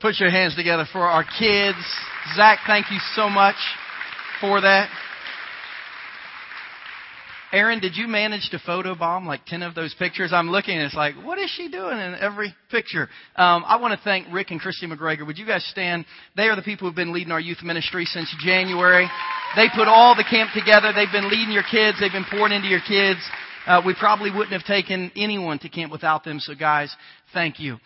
Put your hands together for our kids. Zach, thank you so much for that. Aaron, did you manage to photobomb like 10 of those pictures? I'm looking and it's like, what is she doing in every picture? Um, I want to thank Rick and Christy McGregor. Would you guys stand? They are the people who've been leading our youth ministry since January. They put all the camp together. They've been leading your kids. They've been pouring into your kids. Uh, we probably wouldn't have taken anyone to camp without them. So guys, thank you.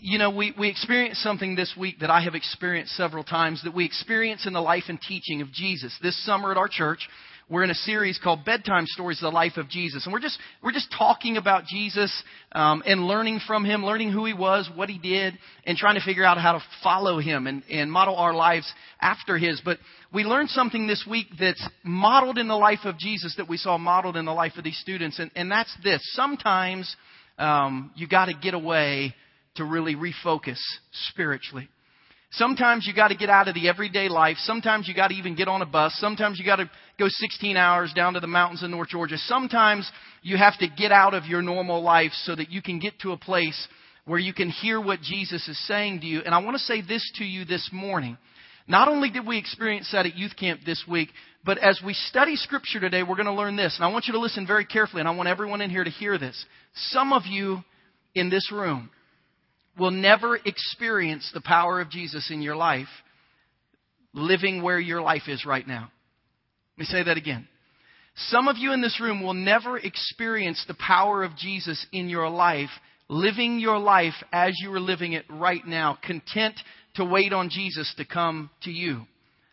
You know, we, we experienced something this week that I have experienced several times that we experience in the life and teaching of Jesus. This summer at our church, we're in a series called Bedtime Stories: The Life of Jesus, and we're just we're just talking about Jesus um, and learning from him, learning who he was, what he did, and trying to figure out how to follow him and, and model our lives after his. But we learned something this week that's modeled in the life of Jesus that we saw modeled in the life of these students, and, and that's this: sometimes um, you got to get away to really refocus spiritually. Sometimes you got to get out of the everyday life. Sometimes you got to even get on a bus. Sometimes you got to go 16 hours down to the mountains in North Georgia. Sometimes you have to get out of your normal life so that you can get to a place where you can hear what Jesus is saying to you. And I want to say this to you this morning. Not only did we experience that at youth camp this week, but as we study scripture today, we're going to learn this. And I want you to listen very carefully, and I want everyone in here to hear this. Some of you in this room will never experience the power of Jesus in your life living where your life is right now. Let me say that again. Some of you in this room will never experience the power of Jesus in your life, living your life as you are living it right now, content to wait on Jesus to come to you.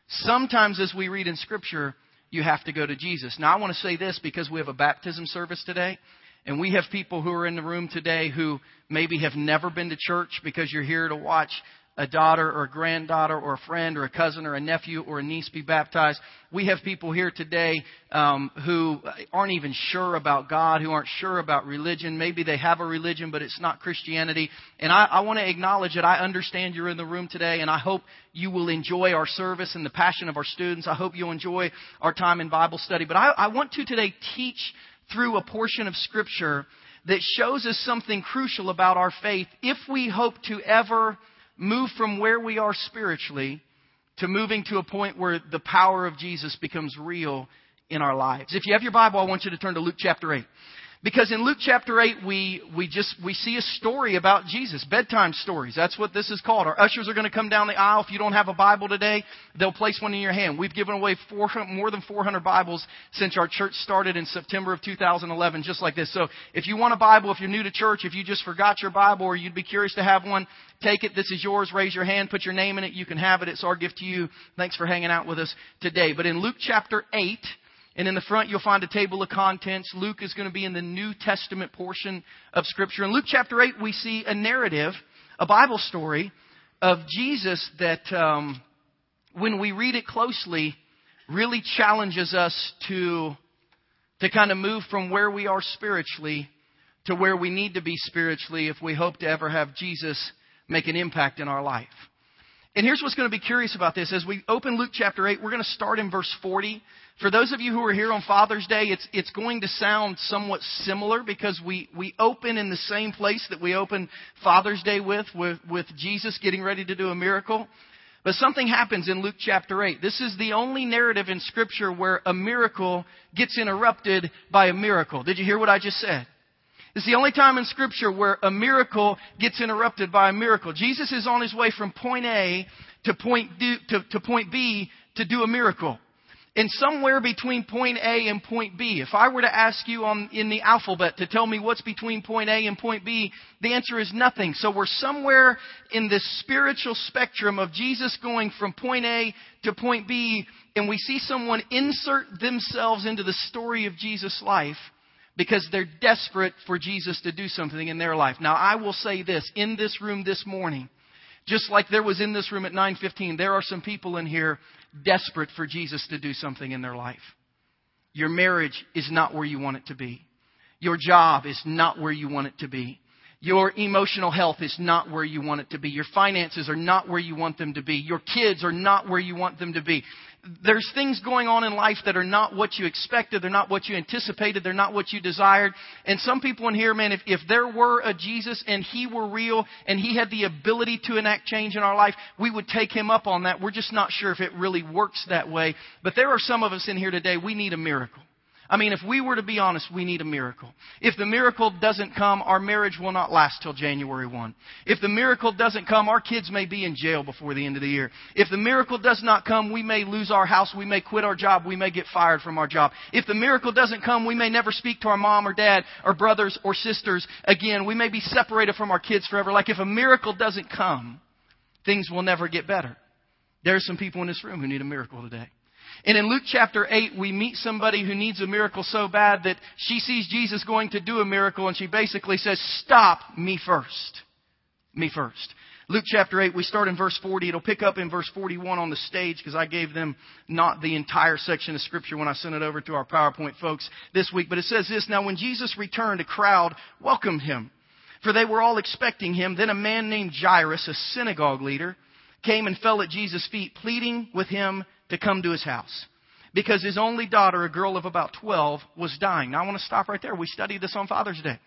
Sometimes, as we read in Scripture, you have to go to Jesus. Now, I want to say this because we have a baptism service today. And we have people who are in the room today who maybe have never been to church because you're here to watch a daughter or a granddaughter or a friend or a cousin or a nephew or a niece be baptized. We have people here today um, who aren't even sure about God, who aren't sure about religion. Maybe they have a religion, but it's not Christianity. And I, I want to acknowledge that I understand you're in the room today, and I hope you will enjoy our service and the passion of our students. I hope you'll enjoy our time in Bible study. But I, I want to today teach through a portion of Scripture that shows us something crucial about our faith if we hope to ever move from where we are spiritually to moving to a point where the power of Jesus becomes real in our lives. If you have your Bible, I want you to turn to Luke chapter 8. Because in Luke chapter 8, we, we just, we see a story about Jesus. Bedtime stories. That's what this is called. Our ushers are going to come down the aisle. If you don't have a Bible today, they'll place one in your hand. We've given away four, more than 400 Bibles since our church started in September of 2011, just like this. So if you want a Bible, if you're new to church, if you just forgot your Bible or you'd be curious to have one, take it. This is yours. Raise your hand. Put your name in it. You can have it. It's our gift to you. Thanks for hanging out with us today. But in Luke chapter 8, and in the front, you'll find a table of contents. Luke is going to be in the New Testament portion of Scripture. In Luke chapter 8, we see a narrative, a Bible story of Jesus that, um, when we read it closely, really challenges us to, to kind of move from where we are spiritually to where we need to be spiritually if we hope to ever have Jesus make an impact in our life. And here's what's going to be curious about this. As we open Luke chapter 8, we're going to start in verse 40. For those of you who are here on Father's Day, it's, it's going to sound somewhat similar because we, we open in the same place that we open Father's Day with, with, with Jesus getting ready to do a miracle. But something happens in Luke chapter 8. This is the only narrative in Scripture where a miracle gets interrupted by a miracle. Did you hear what I just said? It's the only time in Scripture where a miracle gets interrupted by a miracle. Jesus is on his way from point A to point, to, to point B to do a miracle. And somewhere between point A and point B, if I were to ask you on, in the alphabet to tell me what's between point A and point B, the answer is nothing. So we're somewhere in this spiritual spectrum of Jesus going from point A to point B, and we see someone insert themselves into the story of Jesus' life because they're desperate for Jesus to do something in their life. Now, I will say this in this room this morning, just like there was in this room at 9:15, there are some people in here desperate for Jesus to do something in their life. Your marriage is not where you want it to be. Your job is not where you want it to be. Your emotional health is not where you want it to be. Your finances are not where you want them to be. Your kids are not where you want them to be. There's things going on in life that are not what you expected. They're not what you anticipated. They're not what you desired. And some people in here, man, if, if there were a Jesus and He were real and He had the ability to enact change in our life, we would take Him up on that. We're just not sure if it really works that way. But there are some of us in here today, we need a miracle. I mean, if we were to be honest, we need a miracle. If the miracle doesn't come, our marriage will not last till January 1. If the miracle doesn't come, our kids may be in jail before the end of the year. If the miracle does not come, we may lose our house, we may quit our job, we may get fired from our job. If the miracle doesn't come, we may never speak to our mom or dad or brothers or sisters again. We may be separated from our kids forever. Like if a miracle doesn't come, things will never get better. There are some people in this room who need a miracle today. And in Luke chapter 8, we meet somebody who needs a miracle so bad that she sees Jesus going to do a miracle and she basically says, Stop me first. Me first. Luke chapter 8, we start in verse 40. It'll pick up in verse 41 on the stage because I gave them not the entire section of scripture when I sent it over to our PowerPoint folks this week. But it says this, Now when Jesus returned, a crowd welcomed him, for they were all expecting him. Then a man named Jairus, a synagogue leader, came and fell at Jesus' feet, pleading with him to come to his house because his only daughter, a girl of about 12, was dying. Now I want to stop right there. We studied this on Father's Day.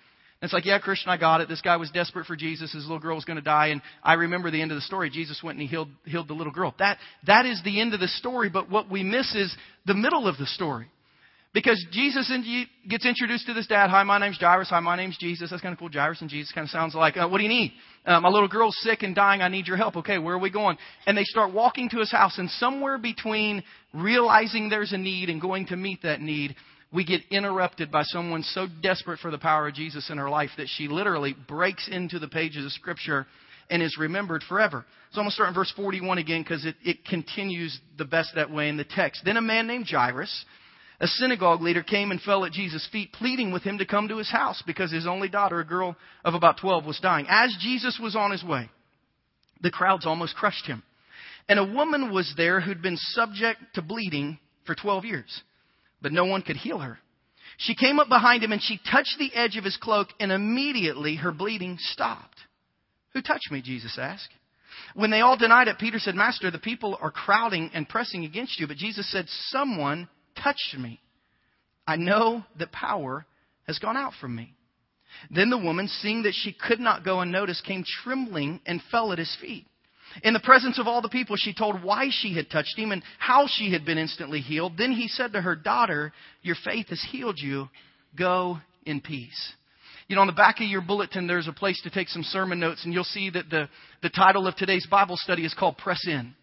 It's like, yeah, Christian, I got it. This guy was desperate for Jesus. His little girl was going to die. And I remember the end of the story. Jesus went and he healed, healed the little girl. That, that is the end of the story. But what we miss is the middle of the story. Because Jesus gets introduced to this dad. Hi, my name's Jairus. Hi, my name's Jesus. That's kind of cool. Jairus and Jesus kind of sounds like, uh, what do you need? Uh, my little girl's sick and dying. I need your help. Okay, where are we going? And they start walking to his house. And somewhere between realizing there's a need and going to meet that need, we get interrupted by someone so desperate for the power of Jesus in her life that she literally breaks into the pages of Scripture and is remembered forever. So I'm going to start in verse 41 again because it, it continues the best that way in the text. Then a man named Jairus a synagogue leader came and fell at Jesus' feet, pleading with him to come to his house because his only daughter, a girl of about 12, was dying. As Jesus was on his way, the crowds almost crushed him. And a woman was there who'd been subject to bleeding for 12 years, but no one could heal her. She came up behind him and she touched the edge of his cloak, and immediately her bleeding stopped. Who touched me? Jesus asked. When they all denied it, Peter said, Master, the people are crowding and pressing against you. But Jesus said, Someone touched me. I know that power has gone out from me. Then the woman, seeing that she could not go unnoticed, came trembling and fell at his feet. In the presence of all the people, she told why she had touched him and how she had been instantly healed. Then he said to her, Daughter, your faith has healed you. Go in peace. You know, on the back of your bulletin, there's a place to take some sermon notes, and you'll see that the, the title of today's Bible study is called Press In.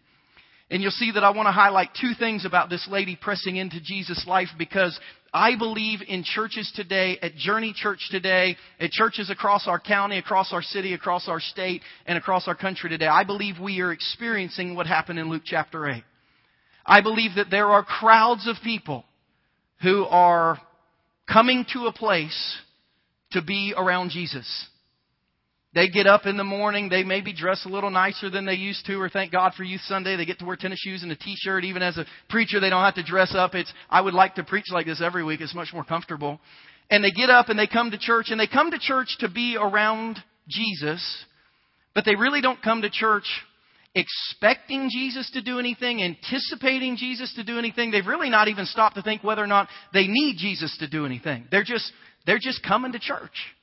And you'll see that I want to highlight two things about this lady pressing into Jesus' life because I believe in churches today, at Journey Church today, at churches across our county, across our city, across our state, and across our country today. I believe we are experiencing what happened in Luke chapter 8. I believe that there are crowds of people who are coming to a place to be around Jesus. They get up in the morning, they maybe dress a little nicer than they used to, or thank God for Youth Sunday, they get to wear tennis shoes and a t-shirt. Even as a preacher, they don't have to dress up. It's, I would like to preach like this every week. It's much more comfortable. And they get up and they come to church, and they come to church to be around Jesus, but they really don't come to church expecting Jesus to do anything, anticipating Jesus to do anything. They've really not even stopped to think whether or not they need Jesus to do anything. They're just, they're just coming to church.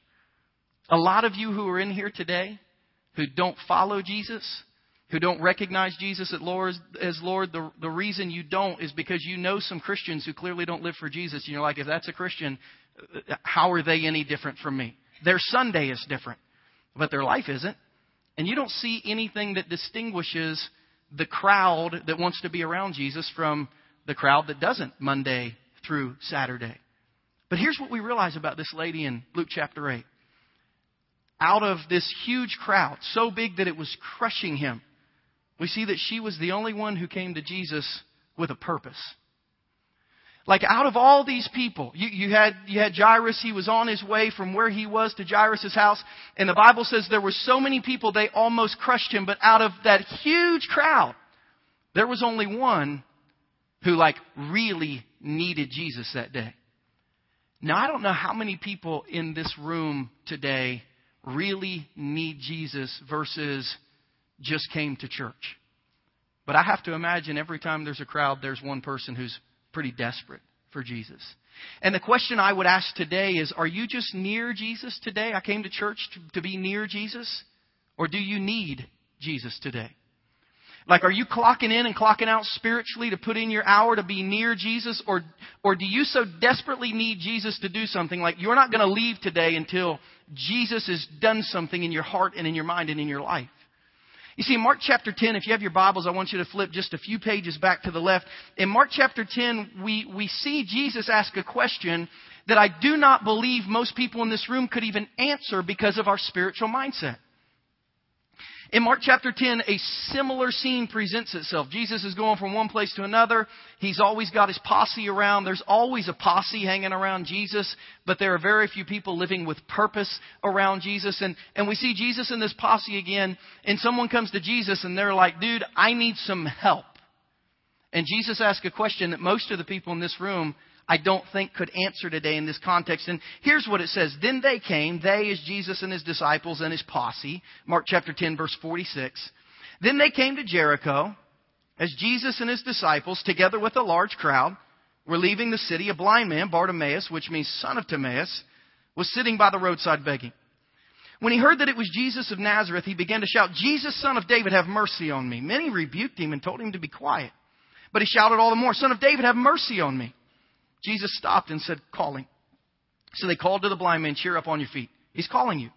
A lot of you who are in here today who don't follow Jesus, who don't recognize Jesus as Lord, the, the reason you don't is because you know some Christians who clearly don't live for Jesus. And you're like, if that's a Christian, how are they any different from me? Their Sunday is different, but their life isn't. And you don't see anything that distinguishes the crowd that wants to be around Jesus from the crowd that doesn't Monday through Saturday. But here's what we realize about this lady in Luke chapter 8 out of this huge crowd, so big that it was crushing him, we see that she was the only one who came to Jesus with a purpose. Like out of all these people, you, you, had you had Jairus. He was on his way from where he was to Jairus' house, and the Bible says there were so many people they almost crushed him. But out of that huge crowd, there was only one who like really needed Jesus that day. Now I don't know how many people in this room today really need Jesus versus just came to church. But I have to imagine every time there's a crowd, there's one person who's pretty desperate for Jesus. And the question I would ask today is Are you just near Jesus today? I came to church to, to be near Jesus. Or do you need Jesus today? Like, are you clocking in and clocking out spiritually to put in your hour to be near Jesus? Or, or do you so desperately need Jesus to do something like you're not going to leave today until Jesus has done something in your heart and in your mind and in your life? You see, Mark chapter 10, if you have your Bibles, I want you to flip just a few pages back to the left. In Mark chapter 10, we, we see Jesus ask a question that I do not believe most people in this room could even answer because of our spiritual mindset. In Mark chapter 10, a similar scene presents itself. Jesus is going from one place to another. He's always got his posse around. There's always a posse hanging around Jesus, but there are very few people living with purpose around Jesus. And, and we see Jesus in this posse again, and someone comes to Jesus and they're like, dude, I need some help. And Jesus asks a question that most of the people in this room I don't think could answer today in this context. And here's what it says. Then they came, they is Jesus and his disciples and his posse. Mark chapter 10 verse 46. Then they came to Jericho as Jesus and his disciples, together with a large crowd, were leaving the city. A blind man, Bartimaeus, which means son of Timaeus, was sitting by the roadside begging. When he heard that it was Jesus of Nazareth, he began to shout, Jesus, son of David, have mercy on me. Many rebuked him and told him to be quiet. But he shouted all the more, Son of David, have mercy on me. Jesus stopped and said, Calling. So they called to the blind man, Cheer up on your feet. He's calling you.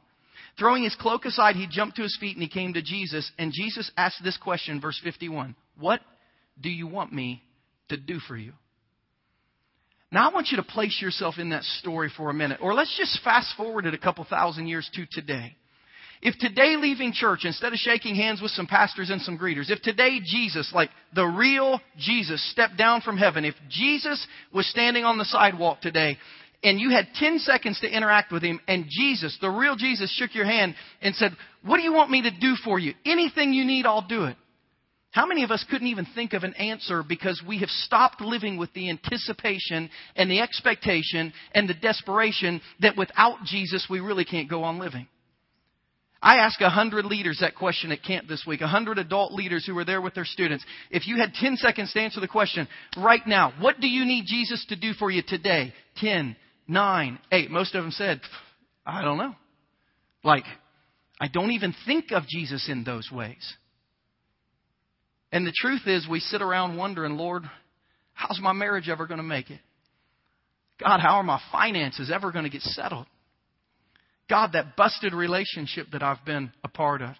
Throwing his cloak aside, he jumped to his feet and he came to Jesus. And Jesus asked this question, verse 51 What do you want me to do for you? Now, I want you to place yourself in that story for a minute. Or let's just fast forward it a couple thousand years to today. If today leaving church, instead of shaking hands with some pastors and some greeters, if today Jesus, like the real Jesus, stepped down from heaven, if Jesus was standing on the sidewalk today and you had 10 seconds to interact with him and Jesus, the real Jesus, shook your hand and said, What do you want me to do for you? Anything you need, I'll do it. How many of us couldn't even think of an answer because we have stopped living with the anticipation and the expectation and the desperation that without Jesus we really can't go on living? I asked a hundred leaders that question at camp this week, a hundred adult leaders who were there with their students. If you had 10 seconds to answer the question right now, what do you need Jesus to do for you today? 10, 9, 8. Most of them said, I don't know. Like, I don't even think of Jesus in those ways. And the truth is, we sit around wondering, Lord, how's my marriage ever going to make it? God, how are my finances ever going to get settled? God, that busted relationship that I've been a part of.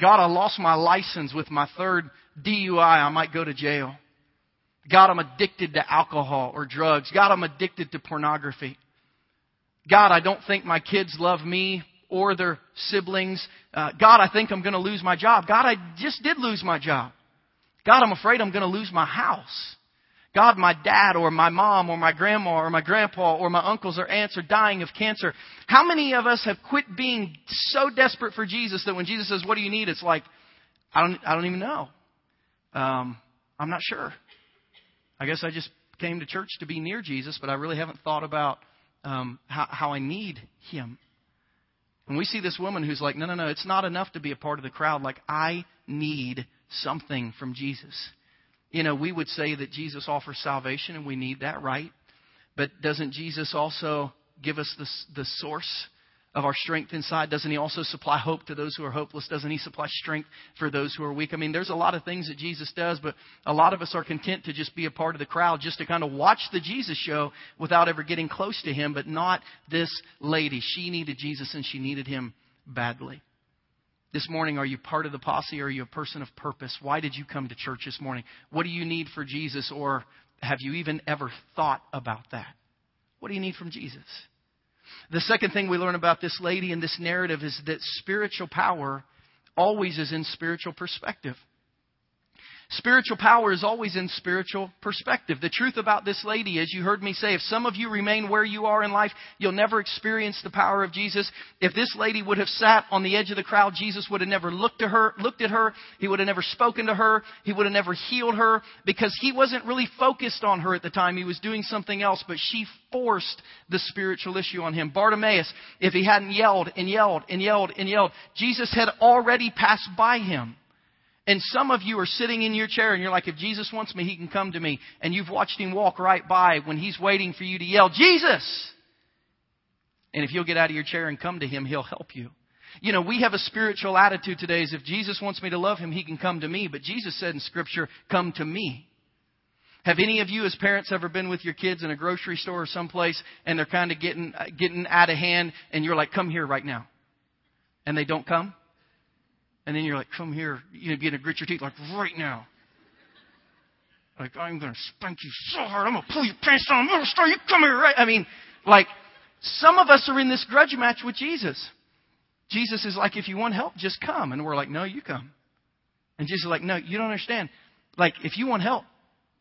God, I lost my license with my third DUI. I might go to jail. God, I'm addicted to alcohol or drugs. God, I'm addicted to pornography. God, I don't think my kids love me or their siblings. Uh, God, I think I'm going to lose my job. God, I just did lose my job. God, I'm afraid I'm going to lose my house. God, my dad or my mom or my grandma or my grandpa or my uncles or aunts are dying of cancer. How many of us have quit being so desperate for Jesus that when Jesus says, what do you need? It's like, I don't, I don't even know. Um, I'm not sure. I guess I just came to church to be near Jesus, but I really haven't thought about um, how, how I need Him. And we see this woman who's like, no, no, no, it's not enough to be a part of the crowd. Like, I need something from Jesus. You know, we would say that Jesus offers salvation and we need that, right? But doesn't Jesus also give us the, the source of our strength inside? Doesn't He also supply hope to those who are hopeless? Doesn't He supply strength for those who are weak? I mean, there's a lot of things that Jesus does, but a lot of us are content to just be a part of the crowd, just to kind of watch the Jesus show without ever getting close to Him, but not this lady. She needed Jesus and she needed Him badly. This morning, are you part of the posse or are you a person of purpose? Why did you come to church this morning? What do you need for Jesus or have you even ever thought about that? What do you need from Jesus? The second thing we learn about this lady in this narrative is that spiritual power always is in spiritual perspective. Spiritual power is always in spiritual perspective. The truth about this lady, as you heard me say, if some of you remain where you are in life, you'll never experience the power of Jesus. If this lady would have sat on the edge of the crowd, Jesus would have never looked at her, looked at her. He would have never spoken to her. He would have never healed her because he wasn't really focused on her at the time. He was doing something else, but she forced the spiritual issue on him. Bartimaeus, if he hadn't yelled and yelled and yelled and yelled, Jesus had already passed by him. And some of you are sitting in your chair and you're like, if Jesus wants me, he can come to me. And you've watched him walk right by when he's waiting for you to yell, Jesus! And if you'll get out of your chair and come to him, he'll help you. You know, we have a spiritual attitude today is if Jesus wants me to love him, he can come to me. But Jesus said in scripture, come to me. Have any of you as parents ever been with your kids in a grocery store or someplace and they're kind of getting, uh, getting out of hand and you're like, come here right now. And they don't come? And then you're like, come here, you know, going to grit your teeth like right now. Like, I'm going to spank you so hard, I'm going to pull your pants down, I'm going to start you come here right. I mean, like, some of us are in this grudge match with Jesus. Jesus is like, if you want help, just come. And we're like, no, you come. And Jesus is like, no, you don't understand. Like, if you want help,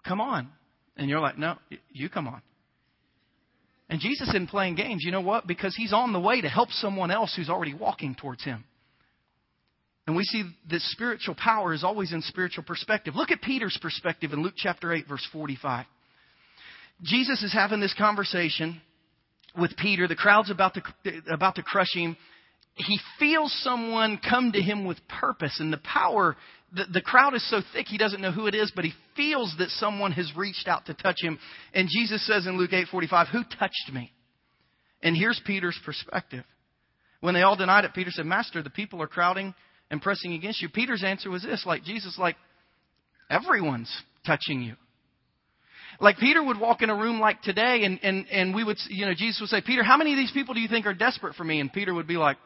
come on. And you're like, no, you come on. And Jesus isn't playing games. You know what? Because he's on the way to help someone else who's already walking towards him. And we see that spiritual power is always in spiritual perspective. Look at Peter's perspective in Luke chapter 8, verse 45. Jesus is having this conversation with Peter. The crowd's about to, about to crush him. He feels someone come to him with purpose and the power. The, the crowd is so thick he doesn't know who it is, but he feels that someone has reached out to touch him. And Jesus says in Luke 8:45, "Who touched me?" And here's Peter's perspective. When they all denied it, Peter said, "Master, the people are crowding and pressing against you. Peter's answer was this, like Jesus, like, everyone's touching you. Like Peter would walk in a room like today and, and, and we would, you know, Jesus would say, Peter, how many of these people do you think are desperate for me? And Peter would be like,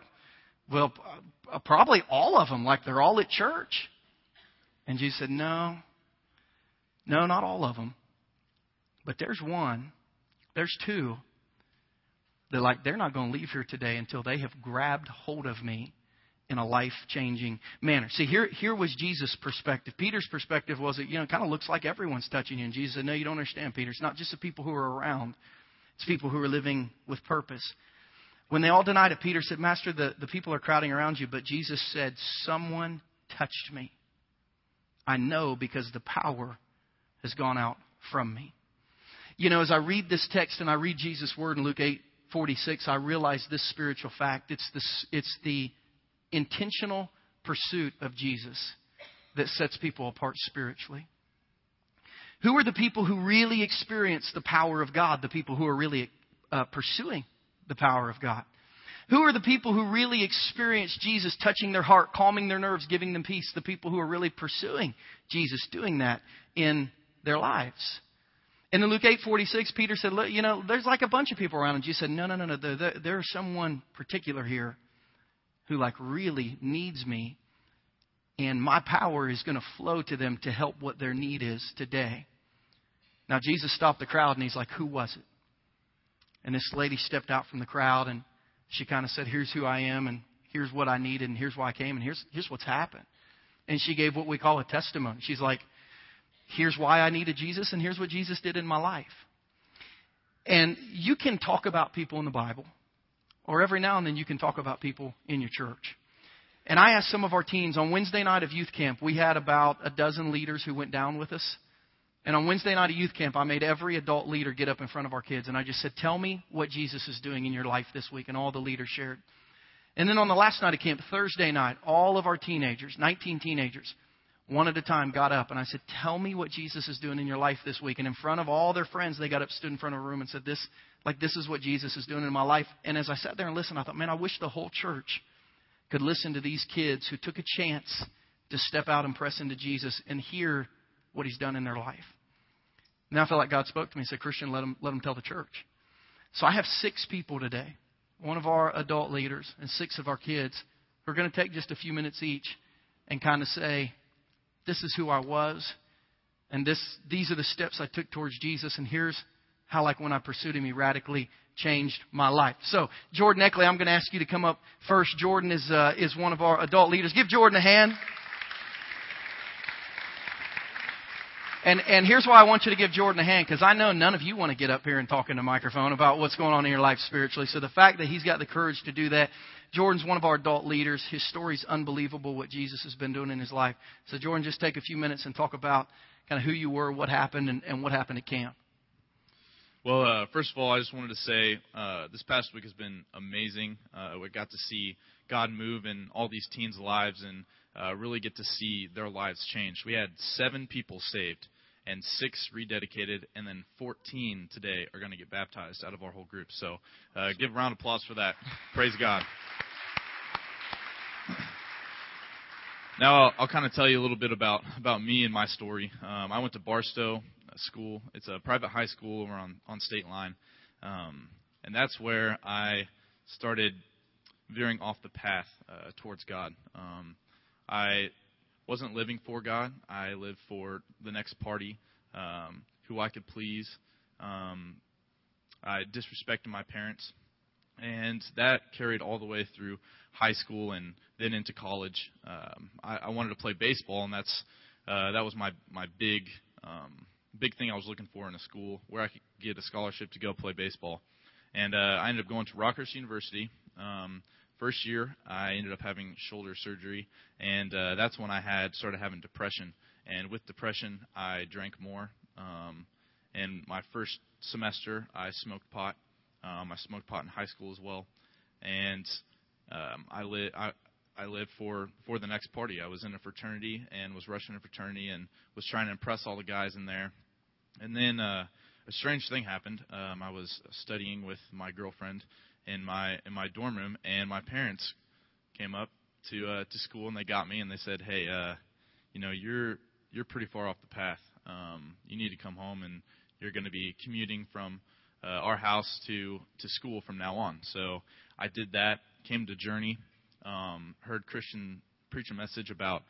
well, probably all of them, like they're all at church. And Jesus said, no, no, not all of them. But there's one, there's two. They're like, they're not going to leave here today until they have grabbed hold of me in a life changing manner. See, here, here was Jesus' perspective. Peter's perspective was that, you know, it kind of looks like everyone's touching you. And Jesus said, No, you don't understand, Peter. It's not just the people who are around, it's people who are living with purpose. When they all denied it, Peter said, Master, the, the people are crowding around you. But Jesus said, Someone touched me. I know because the power has gone out from me. You know, as I read this text and I read Jesus' word in Luke 8 46, I realize this spiritual fact. It's the, it's the intentional pursuit of Jesus that sets people apart spiritually. Who are the people who really experience the power of God? The people who are really uh, pursuing the power of God. Who are the people who really experience Jesus touching their heart, calming their nerves, giving them peace? The people who are really pursuing Jesus doing that in their lives. And in Luke 8:46, Peter said, "Look, "You know, there's like a bunch of people around." And Jesus said, "No, no, no, no. There, there's someone particular here who like really needs me and my power is going to flow to them to help what their need is today. Now Jesus stopped the crowd and he's like, "Who was it?" And this lady stepped out from the crowd and she kind of said, "Here's who I am and here's what I needed and here's why I came and here's here's what's happened." And she gave what we call a testimony. She's like, "Here's why I needed Jesus and here's what Jesus did in my life." And you can talk about people in the Bible or every now and then you can talk about people in your church. And I asked some of our teens on Wednesday night of youth camp, we had about a dozen leaders who went down with us. And on Wednesday night of youth camp, I made every adult leader get up in front of our kids. And I just said, Tell me what Jesus is doing in your life this week. And all the leaders shared. And then on the last night of camp, Thursday night, all of our teenagers, 19 teenagers, one at a time got up. And I said, Tell me what Jesus is doing in your life this week. And in front of all their friends, they got up, stood in front of a room, and said, This, like this is what Jesus is doing in my life. And as I sat there and listened, I thought, man, I wish the whole church could listen to these kids who took a chance to step out and press into Jesus and hear what he's done in their life. Now I feel like God spoke to me and said, Christian, let them, let them tell the church. So I have six people today, one of our adult leaders and six of our kids, who are going to take just a few minutes each and kind of say, this is who I was, and this, these are the steps I took towards Jesus, and here's how, like, when I pursued him, he radically changed my life. So, Jordan Eckley, I'm going to ask you to come up first. Jordan is, uh, is one of our adult leaders. Give Jordan a hand. And and here's why I want you to give Jordan a hand because I know none of you want to get up here and talk in the microphone about what's going on in your life spiritually. So the fact that he's got the courage to do that, Jordan's one of our adult leaders. His story's unbelievable what Jesus has been doing in his life. So Jordan, just take a few minutes and talk about kind of who you were, what happened, and, and what happened at camp. Well, uh, first of all, I just wanted to say uh, this past week has been amazing. Uh, we got to see God move in all these teens' lives and uh, really get to see their lives change. We had seven people saved and six rededicated, and then 14 today are going to get baptized out of our whole group. So uh, give a round of applause for that. Praise God. Now I'll, I'll kind of tell you a little bit about about me and my story. Um, I went to Barstow School. It's a private high school over on on State Line, um, and that's where I started veering off the path uh, towards God. Um, I wasn't living for God. I lived for the next party, um, who I could please. Um, I disrespected my parents, and that carried all the way through high school and then into college. Um, I, I wanted to play baseball, and that's uh, that was my my big um, big thing I was looking for in a school where I could get a scholarship to go play baseball. And uh, I ended up going to Rockhurst University. Um, first year, I ended up having shoulder surgery, and uh, that's when I had started having depression. And with depression, I drank more. Um, and my first semester, I smoked pot. Um, I smoked pot in high school as well, and um, I lived. I, I lived for for the next party. I was in a fraternity and was rushing a fraternity and was trying to impress all the guys in there. And then uh, a strange thing happened. Um, I was studying with my girlfriend in my in my dorm room, and my parents came up to uh, to school and they got me and they said, "Hey, uh, you know, you're you're pretty far off the path. Um, you need to come home, and you're going to be commuting from uh, our house to to school from now on." So I did that. Came to Journey, um, heard Christian preach a message about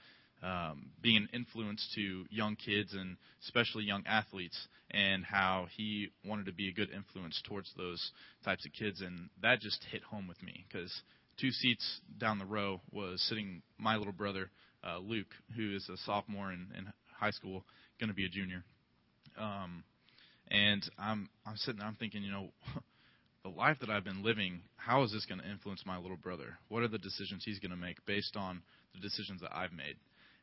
um, being an influence to young kids and especially young athletes, and how he wanted to be a good influence towards those types of kids, and that just hit home with me because two seats down the row was sitting my little brother uh, Luke, who is a sophomore in, in high school, going to be a junior. Um, and I'm I'm sitting there, I'm thinking, you know, the life that I've been living, how is this going to influence my little brother? What are the decisions he's going to make based on the decisions that I've made?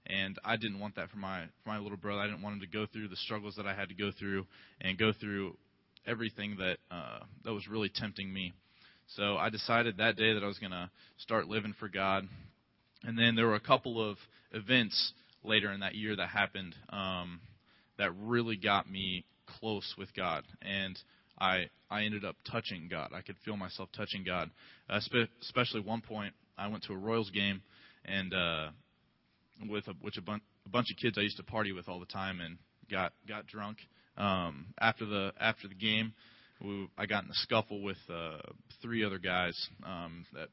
and I didn't want that for my for my little brother. I didn't want him to go through the struggles that I had to go through and go through everything that uh, that was really tempting me. So I decided that day that I was going to start living for God. And then there were a couple of events later in that year that happened um, that really got me close with God, and I I ended up touching God. I could feel myself touching God. Uh, spe- especially one point, I went to a Royals game, and uh, with a, which a, bun- a bunch of kids I used to party with all the time and got got drunk. Um, after the after the game, we, I got in a scuffle with uh, three other guys um, that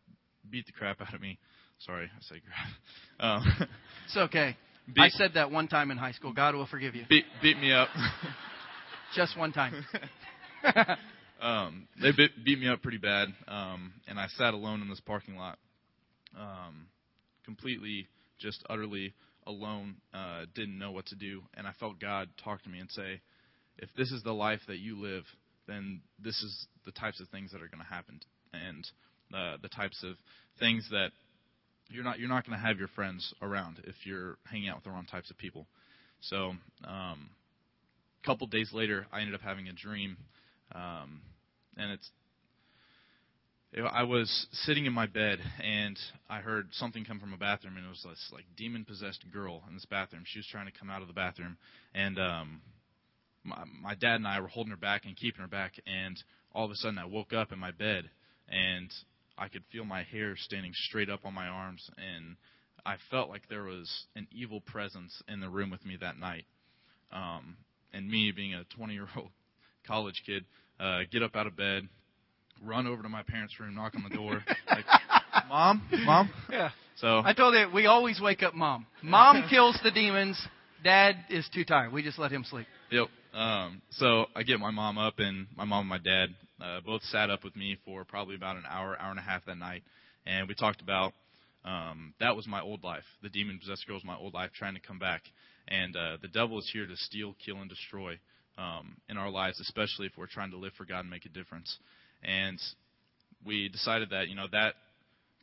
beat the crap out of me. Sorry, I said crap. Um, it's okay. Beat, I said that one time in high school. God will forgive you. Beat, beat me up. Just one time. um, they beat, beat me up pretty bad, um, and I sat alone in this parking lot, um, completely just utterly alone, uh, didn't know what to do. And I felt God talk to me and say, if this is the life that you live, then this is the types of things that are going to happen, and uh, the types of things that you're not you're not going to have your friends around if you're hanging out with the wrong types of people. So, um, a couple days later, I ended up having a dream, um, and it's I was sitting in my bed and I heard something come from a bathroom and it was this like demon possessed girl in this bathroom. She was trying to come out of the bathroom and um my, my dad and I were holding her back and keeping her back and all of a sudden I woke up in my bed and I could feel my hair standing straight up on my arms and I felt like there was an evil presence in the room with me that night. Um and me being a 20 year old college kid, uh get up out of bed, run over to my parents' room, knock on the door, like, "Mom, mom." Yeah. So I told you we always wake up mom. Mom kills the demons. Dad is too tired. We just let him sleep. Yep. Um, so I get my mom up, and my mom and my dad uh, both sat up with me for probably about an hour, hour and a half that night, and we talked about um, that was my old life. The demon possessed girl was my old life, trying to come back. And uh, the devil is here to steal, kill, and destroy um, in our lives, especially if we're trying to live for God and make a difference. And we decided that you know that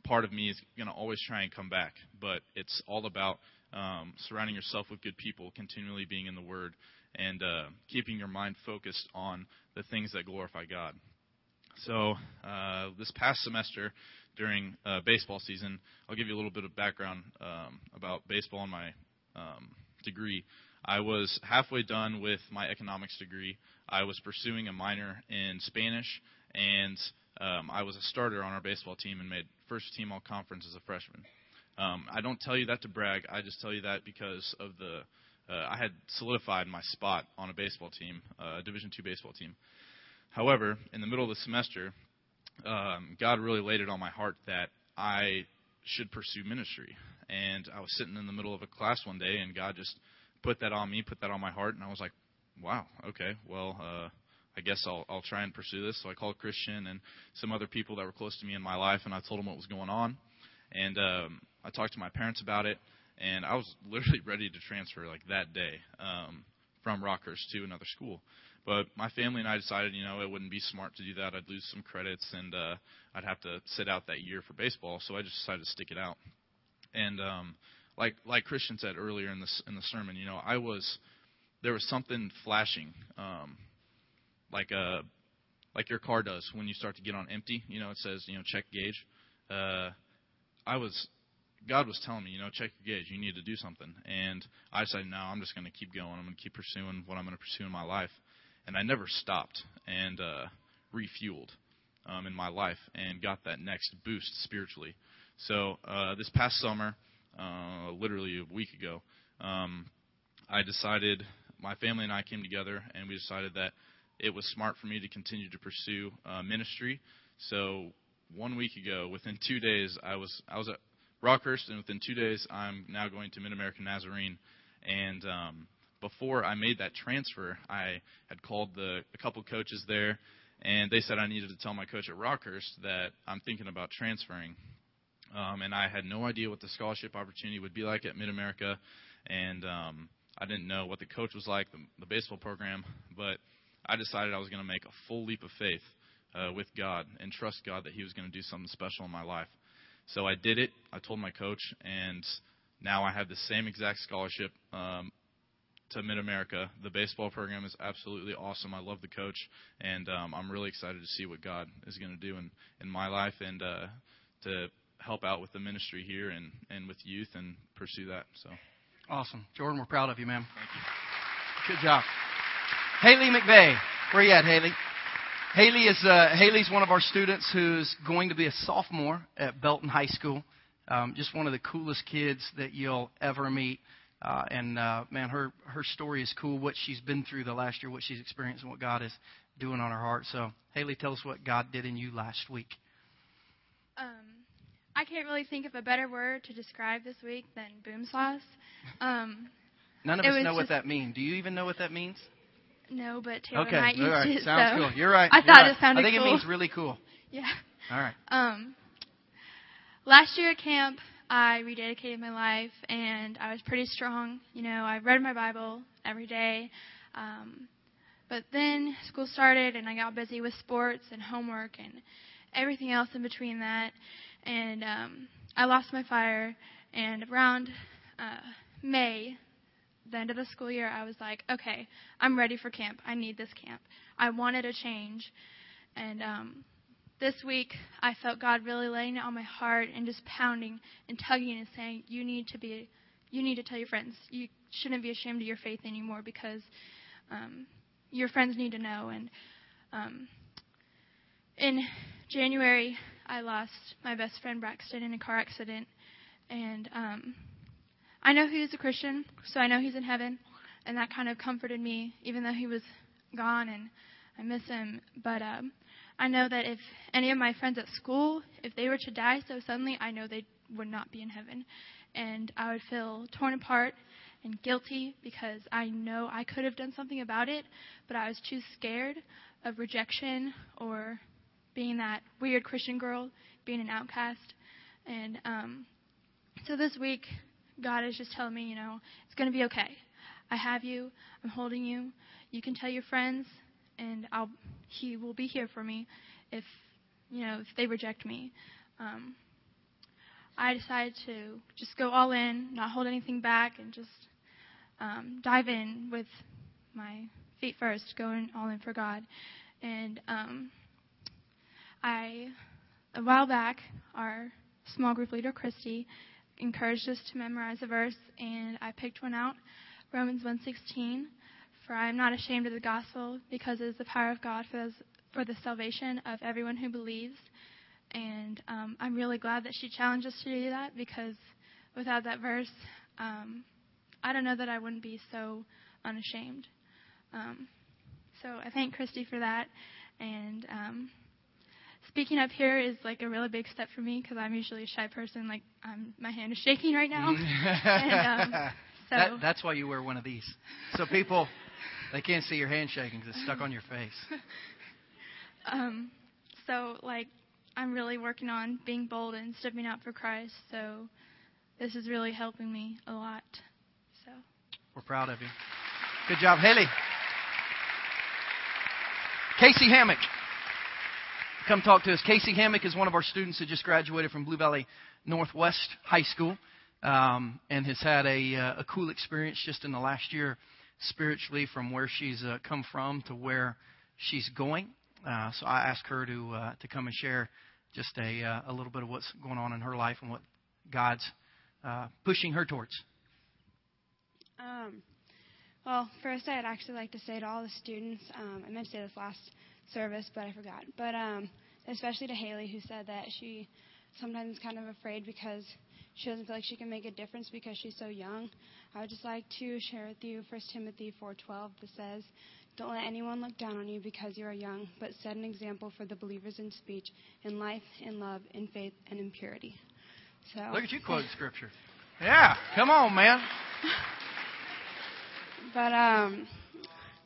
part of me is going to always try and come back, but it's all about um, surrounding yourself with good people, continually being in the Word, and uh, keeping your mind focused on the things that glorify God. So uh, this past semester, during uh, baseball season, I'll give you a little bit of background um, about baseball and my um, degree. I was halfway done with my economics degree. I was pursuing a minor in Spanish, and um, I was a starter on our baseball team and made first team all conference as a freshman. Um, I don't tell you that to brag. I just tell you that because of the uh, I had solidified my spot on a baseball team, uh, a Division two baseball team. However, in the middle of the semester, um, God really laid it on my heart that I should pursue ministry. And I was sitting in the middle of a class one day, and God just put that on me, put that on my heart, and I was like, "Wow, okay, well, uh, I guess I'll I'll try and pursue this." So I called Christian and some other people that were close to me in my life, and I told them what was going on, and um, I talked to my parents about it, and I was literally ready to transfer like that day um, from Rockhurst to another school. But my family and I decided, you know, it wouldn't be smart to do that. I'd lose some credits, and uh, I'd have to sit out that year for baseball. So I just decided to stick it out. And um, like like Christian said earlier in this in the sermon, you know, I was there was something flashing, um, like a uh, like your car does when you start to get on empty. You know, it says you know check gauge. Uh, I was God was telling me, you know, check your gauge. You need to do something. And I decided, no, I'm just going to keep going. I'm going to keep pursuing what I'm going to pursue in my life. And I never stopped and uh, refueled um, in my life and got that next boost spiritually. So uh, this past summer, uh, literally a week ago, um, I decided, my family and I came together and we decided that it was smart for me to continue to pursue uh, ministry. So one week ago, within two days, I was I was at Rockhurst, and within two days, I'm now going to Mid American Nazarene. And um, before I made that transfer, I had called the a couple coaches there, and they said I needed to tell my coach at Rockhurst that I'm thinking about transferring. Um, and I had no idea what the scholarship opportunity would be like at Mid America, and um, I didn't know what the coach was like, the, the baseball program, but I decided I was going to make a full leap of faith uh, with God and trust God that He was going to do something special in my life. So I did it. I told my coach, and now I have the same exact scholarship um, to Mid America. The baseball program is absolutely awesome. I love the coach, and um, I'm really excited to see what God is going to do in in my life and uh, to help out with the ministry here and and with youth and pursue that. So awesome, Jordan. We're proud of you, man. Thank you. Good job, Haley McVeigh. Where you at, Haley? Haley is uh, Haley's one of our students who's going to be a sophomore at Belton High School. Um, just one of the coolest kids that you'll ever meet. Uh, and uh, man, her her story is cool. What she's been through the last year, what she's experienced, and what God is doing on her heart. So, Haley, tell us what God did in you last week. I can't really think of a better word to describe this week than boom sauce. Um, None of us know what that means. Do you even know what that means? No, but Taylor okay, might use all right. it. Sounds so cool. You're right. I You're thought right. it sounded cool. I think cool. it means really cool. Yeah. All right. Um, last year at camp, I rededicated my life, and I was pretty strong. You know, I read my Bible every day. Um, but then school started, and I got busy with sports and homework and everything else in between that. And um, I lost my fire. And around uh, May, the end of the school year, I was like, okay, I'm ready for camp. I need this camp. I wanted a change. And um, this week, I felt God really laying it on my heart and just pounding and tugging and saying, you need to be, you need to tell your friends. You shouldn't be ashamed of your faith anymore because um, your friends need to know. And um, in January, I lost my best friend Braxton in a car accident, and um, I know he was a Christian, so I know he's in heaven, and that kind of comforted me, even though he was gone and I miss him. But um, I know that if any of my friends at school, if they were to die so suddenly, I know they would not be in heaven, and I would feel torn apart and guilty because I know I could have done something about it, but I was too scared of rejection or being that weird Christian girl, being an outcast. And um, so this week, God is just telling me, you know, it's going to be okay. I have you. I'm holding you. You can tell your friends, and I'll. He will be here for me if you know if they reject me. Um, I decided to just go all in, not hold anything back, and just um, dive in with my feet first, going all in for God. And um, I, a while back, our small group leader, Christy, encouraged us to memorize a verse, and I picked one out, Romans 1:16. For I am not ashamed of the gospel, because it is the power of God for, those, for the salvation of everyone who believes. And um, I'm really glad that she challenged us to do that, because without that verse, um, I don't know that I wouldn't be so unashamed. Um, so I thank Christy for that, and um, speaking up here is like a really big step for me because I'm usually a shy person. Like I'm, my hand is shaking right now. and, um, so that, that's why you wear one of these. So people, they can't see your hand shaking because it's stuck on your face. um, so like I'm really working on being bold and stepping out for Christ. So this is really helping me a lot. So we're proud of you. Good job, Haley. Casey Hammock come talk to us. Casey Hammock is one of our students who just graduated from Blue Valley Northwest High School um, and has had a, uh, a cool experience just in the last year spiritually from where she's uh, come from to where she's going. Uh, so I asked her to uh, to come and share just a uh, a little bit of what's going on in her life and what God's uh, pushing her towards. Um, well, first I'd actually like to say to all the students, um, I meant to say this last service, but I forgot. But um, especially to Haley, who said that she sometimes is kind of afraid because she doesn't feel like she can make a difference because she's so young. I would just like to share with you 1 Timothy 4:12 that says, "Don't let anyone look down on you because you are young, but set an example for the believers in speech, in life, in love, in faith, and in purity." So look at you quoting scripture. Yeah, come on, man. But um.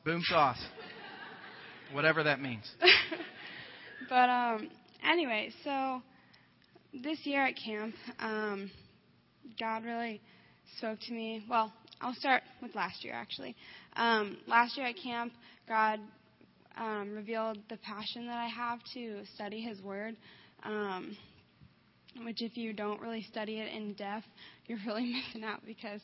Boom sauce whatever that means. but um, anyway, so this year at camp, um, God really spoke to me. Well, I'll start with last year actually. Um, last year at camp, God um, revealed the passion that I have to study His Word. Um, which, if you don't really study it in depth, you're really missing out because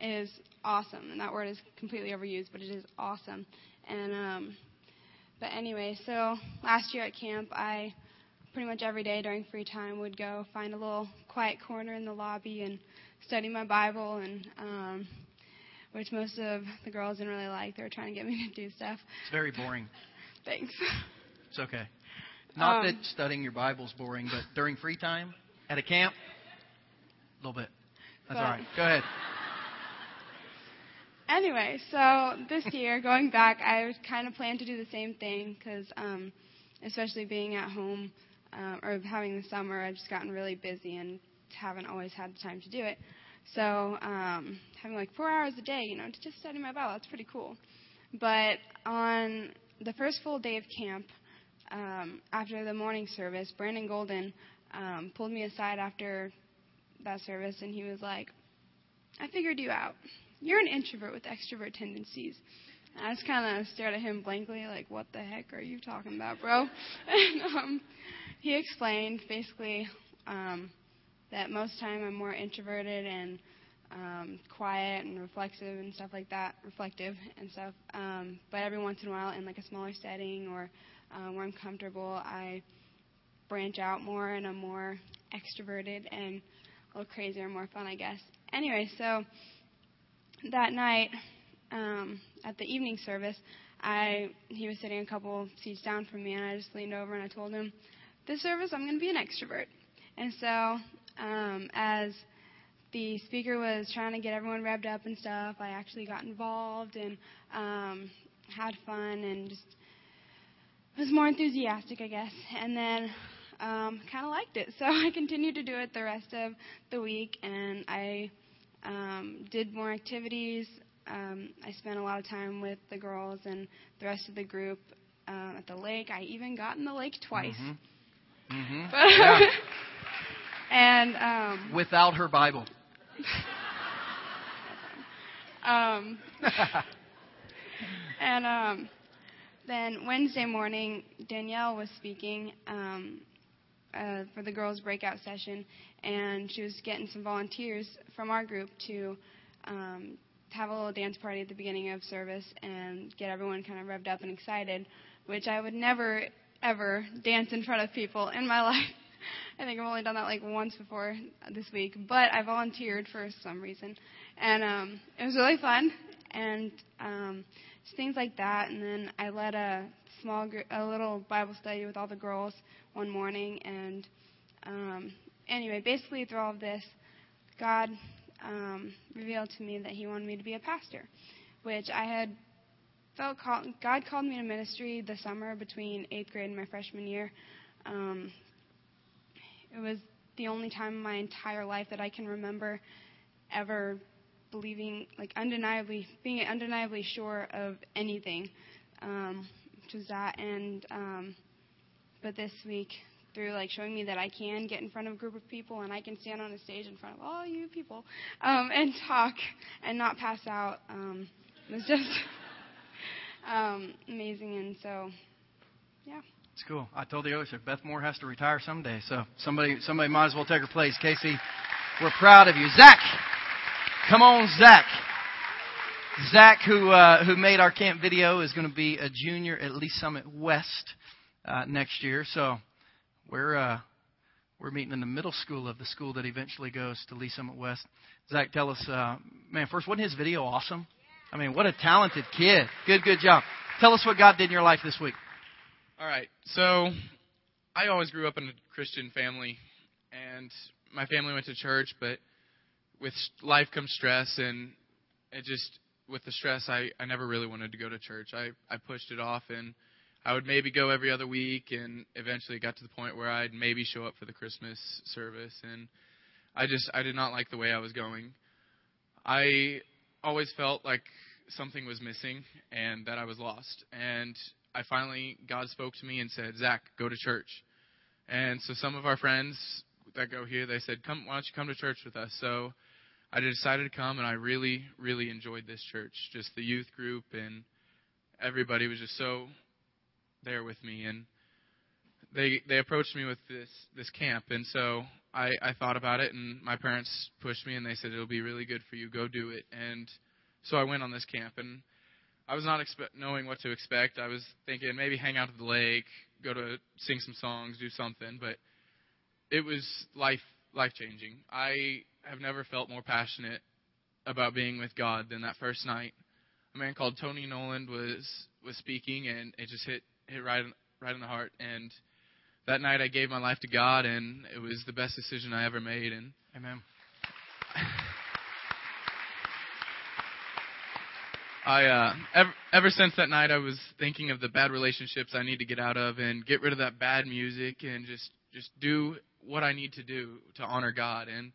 it is awesome. And that word is completely overused, but it is awesome. And um, but anyway, so last year at camp, I pretty much every day during free time would go find a little quiet corner in the lobby and study my Bible, and um, which most of the girls didn't really like. They were trying to get me to do stuff. It's very boring. Thanks. It's okay. Not Um, that studying your Bible's boring, but during free time at a camp, a little bit. That's But- all right. Go ahead. Anyway, so this year, going back, I kind of planned to do the same thing because, um, especially being at home um, or having the summer, I've just gotten really busy and haven't always had the time to do it. So um, having like four hours a day, you know, to just study my Bible, that's pretty cool. But on the first full day of camp, um, after the morning service, Brandon Golden um, pulled me aside after that service, and he was like, "I figured you out." You're an introvert with extrovert tendencies. I just kind of stared at him blankly, like, what the heck are you talking about, bro? and um, he explained basically um, that most time I'm more introverted and um, quiet and reflexive and stuff like that, reflective and stuff. Um, but every once in a while, in like a smaller setting or um, where I'm comfortable, I branch out more and I'm more extroverted and a little crazier, and more fun, I guess. Anyway, so that night um, at the evening service, I he was sitting a couple seats down from me, and I just leaned over and I told him, "This service, I'm going to be an extrovert." And so, um, as the speaker was trying to get everyone revved up and stuff, I actually got involved and um, had fun and just was more enthusiastic, I guess. And then um, kind of liked it, so I continued to do it the rest of the week, and I um, did more activities. Um, I spent a lot of time with the girls and the rest of the group uh, at the lake. I even got in the lake twice. Mm-hmm. Mm-hmm. Yeah. and um, Without her Bible. um, and um, then Wednesday morning, Danielle was speaking um, uh, for the girls' breakout session, and she was getting some volunteers from our group to um, have a little dance party at the beginning of service and get everyone kind of revved up and excited, which I would never ever dance in front of people in my life. I think I've only done that like once before this week, but I volunteered for some reason, and um, it was really fun and um, just things like that. And then I led a small, gr- a little Bible study with all the girls one morning, and um, anyway, basically through all of this, God um, revealed to me that He wanted me to be a pastor, which I had felt call- God called me to ministry the summer between eighth grade and my freshman year. Um, it was the only time in my entire life that I can remember ever believing, like undeniably, being undeniably sure of anything, um, which was that. And um, but this week, through like showing me that I can get in front of a group of people and I can stand on a stage in front of all you people um, and talk and not pass out, um, was just um, amazing. And so, yeah. It's cool. I told the that Beth Moore has to retire someday, so somebody somebody might as well take her place. Casey, we're proud of you. Zach, come on, Zach. Zach, who uh, who made our camp video, is going to be a junior at Lee's Summit West uh, next year. So we're uh, we're meeting in the middle school of the school that eventually goes to Lee's Summit West. Zach, tell us, uh, man, first, wasn't his video awesome? I mean, what a talented kid. Good, good job. Tell us what God did in your life this week. All right. So I always grew up in a Christian family, and my family went to church, but with life comes stress, and it just with the stress, I I never really wanted to go to church. I I pushed it off, and I would maybe go every other week, and eventually it got to the point where I'd maybe show up for the Christmas service, and I just I did not like the way I was going. I always felt like something was missing and that I was lost. And I finally, God spoke to me and said, Zach, go to church. And so some of our friends that go here, they said, come, why don't you come to church with us? So I decided to come and I really, really enjoyed this church. Just the youth group and everybody was just so there with me. And they, they approached me with this, this camp. And so I, I thought about it and my parents pushed me and they said, it'll be really good for you. Go do it. And so I went on this camp and I was not expect, knowing what to expect. I was thinking maybe hang out at the lake, go to sing some songs, do something, but it was life life changing. I have never felt more passionate about being with God than that first night. A man called Tony Noland was was speaking, and it just hit hit right right in the heart. And that night, I gave my life to God, and it was the best decision I ever made. And Amen. I uh, ever, ever since that night, I was thinking of the bad relationships I need to get out of and get rid of that bad music and just just do what I need to do to honor God. And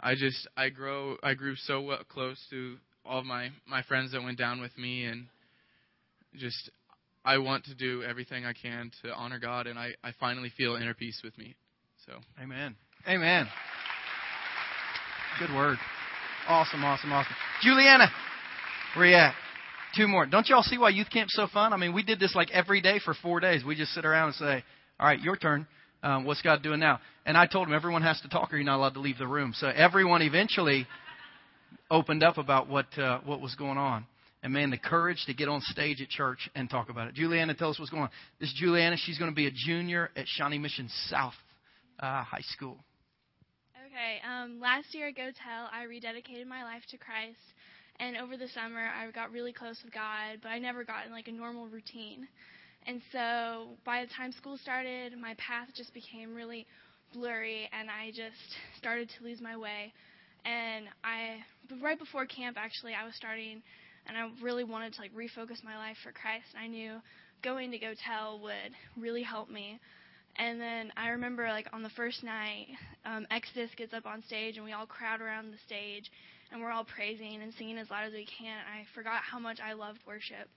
I just I grow I grew so well, close to all of my my friends that went down with me, and just I want to do everything I can to honor God, and I I finally feel inner peace with me. So Amen. Amen. Good word. Awesome, awesome, awesome. Juliana, where you at? Two more. Don't y'all see why youth camp's so fun? I mean, we did this like every day for four days. We just sit around and say, "All right, your turn. Um, what's God doing now?" And I told him everyone has to talk, or you're not allowed to leave the room. So everyone eventually opened up about what uh, what was going on. And man, the courage to get on stage at church and talk about it. Juliana, tell us what's going on. This is Juliana. She's going to be a junior at Shawnee Mission South uh, High School. Okay, um, last year at Go Tell, I rededicated my life to Christ, and over the summer, I got really close with God, but I never got in like a normal routine. And so by the time school started, my path just became really blurry, and I just started to lose my way. And I, right before camp, actually, I was starting, and I really wanted to like refocus my life for Christ. And I knew going to Go Tell would really help me. And then I remember, like, on the first night, um, Exodus gets up on stage, and we all crowd around the stage, and we're all praising and singing as loud as we can. I forgot how much I loved worship.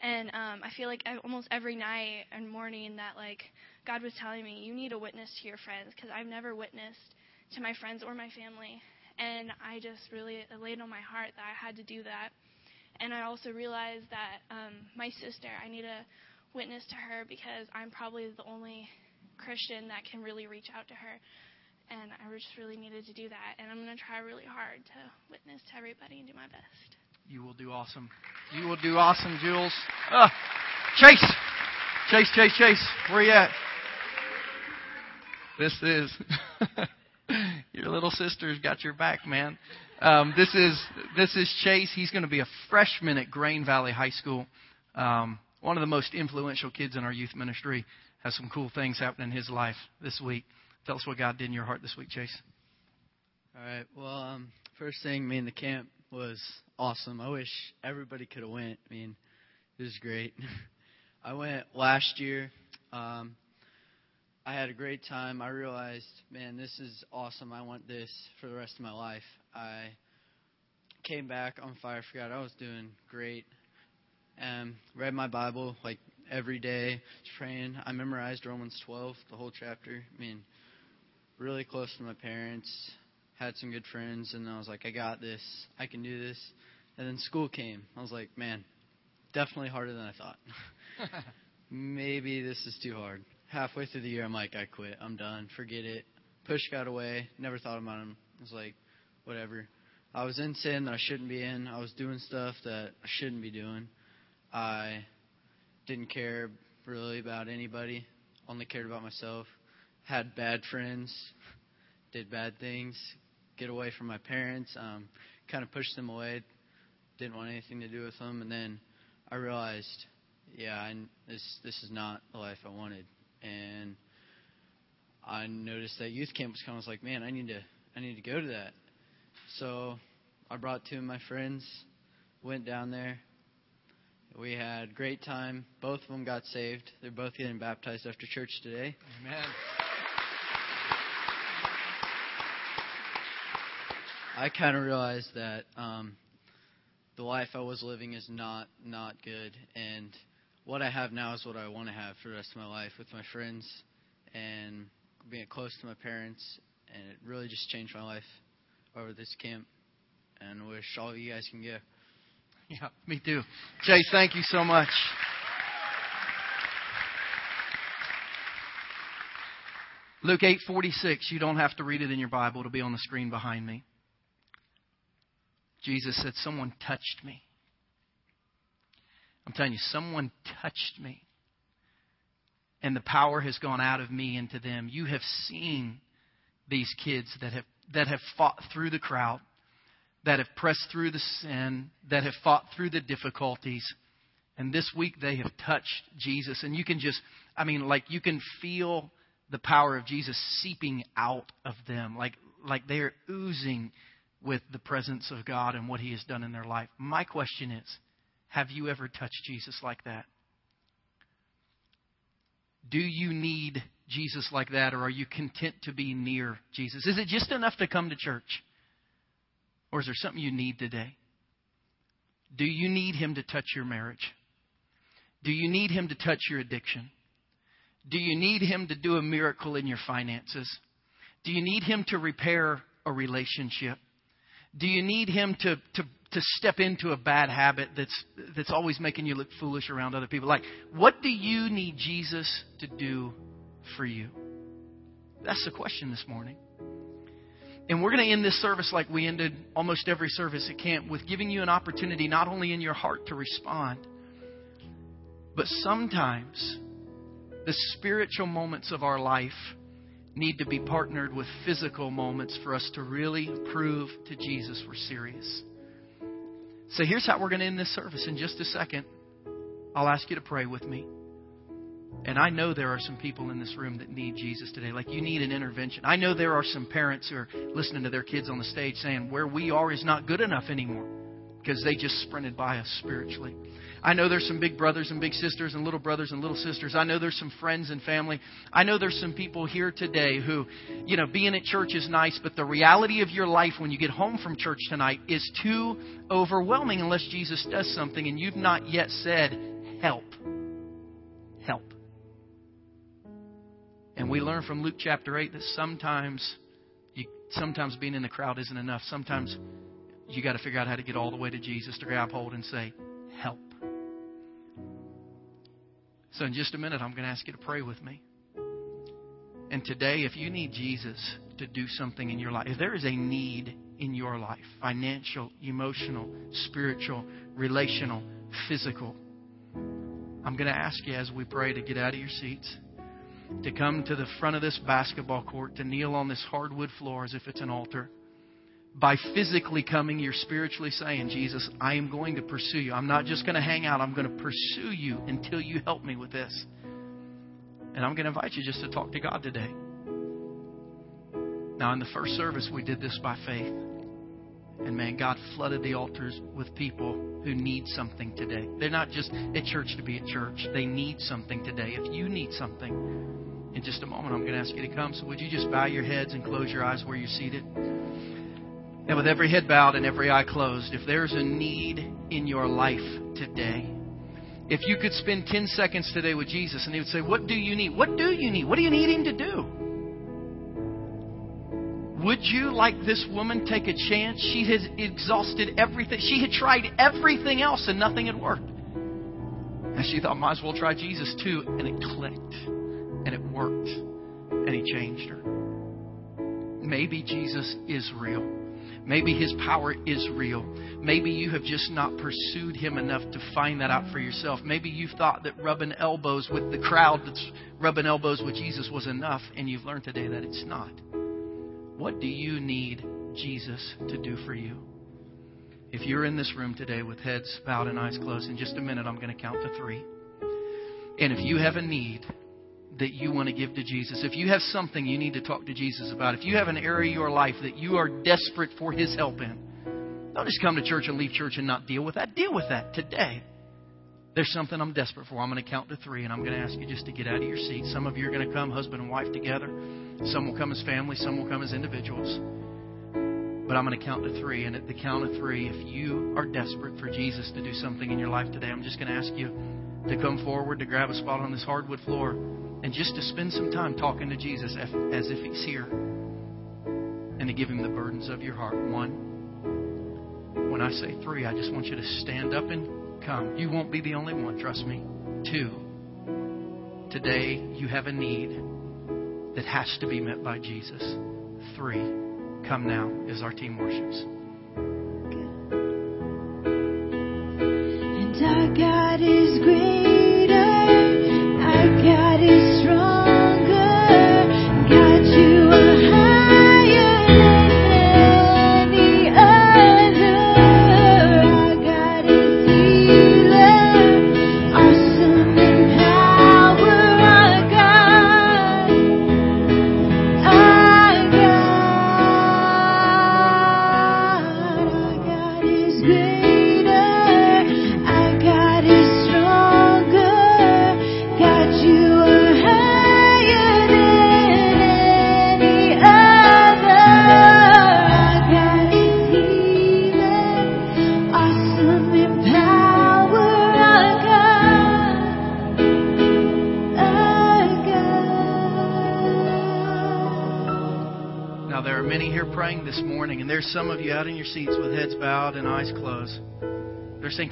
And um, I feel like almost every night and morning that, like, God was telling me, you need a witness to your friends, because I've never witnessed to my friends or my family. And I just really laid on my heart that I had to do that. And I also realized that um, my sister, I need to witness to her because I'm probably the only Christian that can really reach out to her. And I just really needed to do that. And I'm going to try really hard to witness to everybody and do my best. You will do awesome. You will do awesome, Jules. Uh, Chase! Chase, Chase, Chase. Where you at? This is. your little sister's got your back, man. Um, this is this is Chase. He's going to be a freshman at Grain Valley High School. Um, one of the most influential kids in our youth ministry. Has some cool things happening in his life this week. Tell us what God did in your heart this week, Chase. All right. Well, um, first thing, me and the camp was awesome. I wish everybody could have went. I mean, it was great. I went last year. Um, I had a great time. I realized, man, this is awesome. I want this for the rest of my life. I came back on fire for God. I was doing great. and read my Bible like every day, praying. I memorized Romans 12, the whole chapter. I mean, really close to my parents. Had some good friends, and I was like, I got this. I can do this. And then school came. I was like, man, definitely harder than I thought. Maybe this is too hard halfway through the year, I'm like, I quit. I'm done. Forget it. Push God away. Never thought about him. I was like, whatever. I was in sin that I shouldn't be in. I was doing stuff that I shouldn't be doing. I didn't care really about anybody. Only cared about myself. Had bad friends. Did bad things. Get away from my parents. Um, kind of pushed them away. Didn't want anything to do with them. And then I realized, yeah, I, this this is not the life I wanted and I noticed that youth camp was coming. I was like, man, I need to I need to go to that. So I brought two of my friends, went down there. We had great time. Both of them got saved. They're both getting baptized after church today. Amen. I kind of realized that um, the life I was living is not not good, and what I have now is what I want to have for the rest of my life with my friends and being close to my parents. And it really just changed my life over this camp. And I wish all of you guys can go. Yeah, me too. Chase, thank you so much. Luke 8:46, you don't have to read it in your Bible, it'll be on the screen behind me. Jesus said someone touched me. I'm telling you, someone touched me. And the power has gone out of me into them. You have seen these kids that have, that have fought through the crowd, that have pressed through the sin, that have fought through the difficulties. And this week they have touched Jesus. And you can just, I mean, like you can feel the power of Jesus seeping out of them. Like, like they're oozing with the presence of God and what He has done in their life. My question is have you ever touched Jesus like that? Do you need Jesus like that, or are you content to be near Jesus? Is it just enough to come to church? Or is there something you need today? Do you need Him to touch your marriage? Do you need Him to touch your addiction? Do you need Him to do a miracle in your finances? Do you need Him to repair a relationship? Do you need Him to, to to step into a bad habit that's that's always making you look foolish around other people. Like, what do you need Jesus to do for you? That's the question this morning. And we're going to end this service like we ended almost every service at camp with giving you an opportunity not only in your heart to respond, but sometimes the spiritual moments of our life need to be partnered with physical moments for us to really prove to Jesus we're serious. So here's how we're going to end this service in just a second. I'll ask you to pray with me. And I know there are some people in this room that need Jesus today. Like you need an intervention. I know there are some parents who are listening to their kids on the stage saying, Where we are is not good enough anymore because they just sprinted by us spiritually. I know there's some big brothers and big sisters and little brothers and little sisters. I know there's some friends and family. I know there's some people here today who, you know, being at church is nice, but the reality of your life when you get home from church tonight is too overwhelming unless Jesus does something and you've not yet said, help. Help. And we learn from Luke chapter 8 that sometimes you, sometimes being in the crowd isn't enough. Sometimes you got to figure out how to get all the way to Jesus to grab hold and say, Help. So, in just a minute, I'm going to ask you to pray with me. And today, if you need Jesus to do something in your life, if there is a need in your life financial, emotional, spiritual, relational, physical I'm going to ask you as we pray to get out of your seats, to come to the front of this basketball court, to kneel on this hardwood floor as if it's an altar. By physically coming, you're spiritually saying, Jesus, I am going to pursue you. I'm not just going to hang out, I'm going to pursue you until you help me with this. And I'm going to invite you just to talk to God today. Now, in the first service, we did this by faith. And man, God flooded the altars with people who need something today. They're not just at church to be at church, they need something today. If you need something, in just a moment, I'm going to ask you to come. So, would you just bow your heads and close your eyes where you're seated? And with every head bowed and every eye closed, if there's a need in your life today, if you could spend 10 seconds today with Jesus and He would say, What do you need? What do you need? What do you need Him to do? Would you, like this woman, take a chance? She has exhausted everything. She had tried everything else and nothing had worked. And she thought, might as well try Jesus too. And it clicked. And it worked. And he changed her. Maybe Jesus is real. Maybe his power is real. Maybe you have just not pursued him enough to find that out for yourself. Maybe you've thought that rubbing elbows with the crowd that's rubbing elbows with Jesus was enough, and you've learned today that it's not. What do you need Jesus to do for you? If you're in this room today with heads bowed and eyes closed, in just a minute I'm going to count to three. And if you have a need that you want to give to Jesus, if you have something you need to talk to Jesus about, if you have an area of your life that you are desperate for His help in, don't just come to church and leave church and not deal with that. Deal with that today. There's something I'm desperate for. I'm going to count to three, and I'm going to ask you just to get out of your seat. Some of you are going to come, husband and wife together. Some will come as family, some will come as individuals. But I'm going to count to three, and at the count of three, if you are desperate for Jesus to do something in your life today, I'm just going to ask you to come forward, to grab a spot on this hardwood floor, and just to spend some time talking to Jesus as if He's here, and to give Him the burdens of your heart. One, when I say three, I just want you to stand up and come. You won't be the only one, trust me. Two, today you have a need that has to be met by Jesus. Three, come now as our team worships. And our God is greater,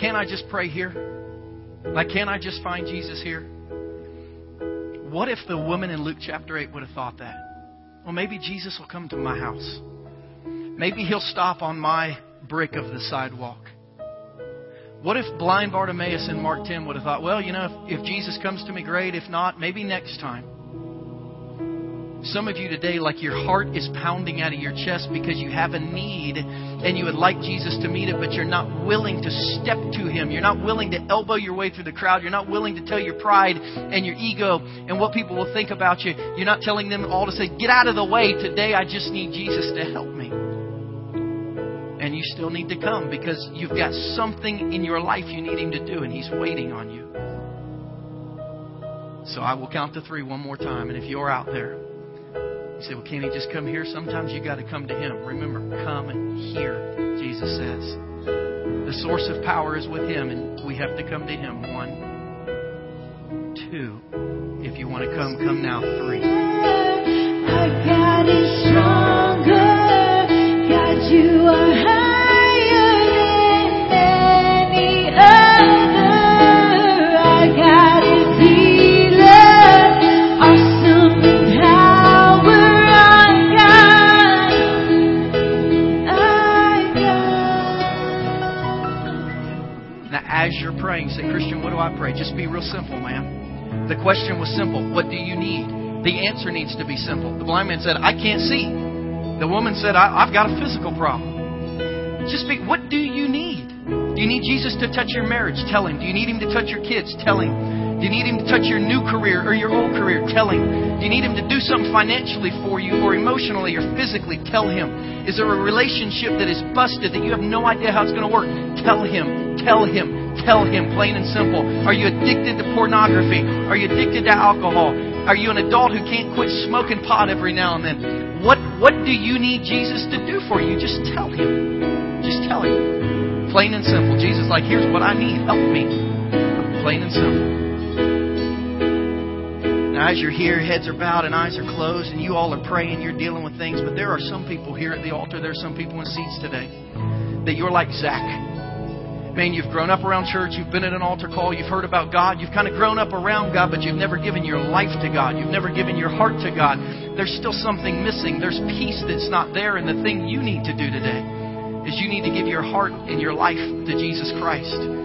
Can't I just pray here? Like, can't I just find Jesus here? What if the woman in Luke chapter 8 would have thought that? Well, maybe Jesus will come to my house. Maybe he'll stop on my brick of the sidewalk. What if blind Bartimaeus in Mark 10 would have thought, well, you know, if, if Jesus comes to me, great. If not, maybe next time. Some of you today, like your heart is pounding out of your chest because you have a need and you would like Jesus to meet it, but you're not willing to step to Him. You're not willing to elbow your way through the crowd. You're not willing to tell your pride and your ego and what people will think about you. You're not telling them all to say, Get out of the way. Today I just need Jesus to help me. And you still need to come because you've got something in your life you need Him to do, and He's waiting on you. So I will count to three one more time. And if you're out there, you say, well, can't he just come here? Sometimes you got to come to him. Remember, come here, Jesus says. The source of power is with him, and we have to come to him. One, two. If you want to come, come now. Three. Our God is stronger. you are I pray? Just be real simple, man. The question was simple. What do you need? The answer needs to be simple. The blind man said, I can't see. The woman said, I, I've got a physical problem. Just be, what do you need? Do you need Jesus to touch your marriage? Tell him. Do you need him to touch your kids? Tell him. Do you need him to touch your new career or your old career? Tell him. Do you need him to do something financially for you or emotionally or physically? Tell him. Is there a relationship that is busted that you have no idea how it's going to work? Tell him. Tell him. Tell him, plain and simple. Are you addicted to pornography? Are you addicted to alcohol? Are you an adult who can't quit smoking pot every now and then? What what do you need Jesus to do for you? Just tell him. Just tell him. Plain and simple. Jesus like, here's what I need. Help me. Plain and simple. Now, as you're here, heads are bowed and eyes are closed, and you all are praying, you're dealing with things, but there are some people here at the altar, there are some people in seats today, that you're like Zach. Man, you've grown up around church, you've been at an altar call, you've heard about God, you've kind of grown up around God, but you've never given your life to God. You've never given your heart to God. There's still something missing. There's peace that's not there, and the thing you need to do today is you need to give your heart and your life to Jesus Christ.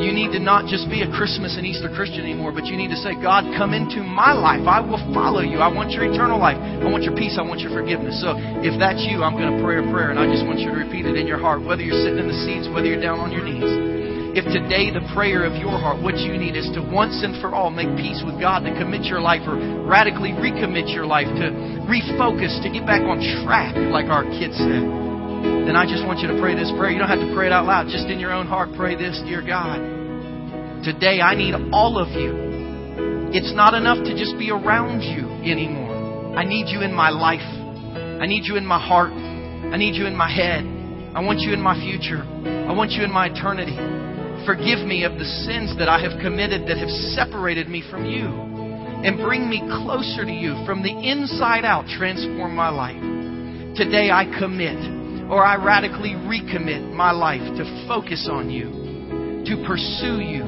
You need to not just be a Christmas and Easter Christian anymore, but you need to say, God, come into my life. I will follow you. I want your eternal life. I want your peace. I want your forgiveness. So if that's you, I'm going to pray a prayer, and I just want you to repeat it in your heart, whether you're sitting in the seats, whether you're down on your knees. If today the prayer of your heart, what you need is to once and for all make peace with God, to commit your life or radically recommit your life, to refocus, to get back on track, like our kids said, then I just want you to pray this prayer. You don't have to pray it out loud. Just in your own heart, pray this Dear God, today I need all of you. It's not enough to just be around you anymore. I need you in my life. I need you in my heart. I need you in my head. I want you in my future. I want you in my eternity. Forgive me of the sins that I have committed that have separated me from you. And bring me closer to you from the inside out. Transform my life. Today I commit or I radically recommit my life to focus on you, to pursue you,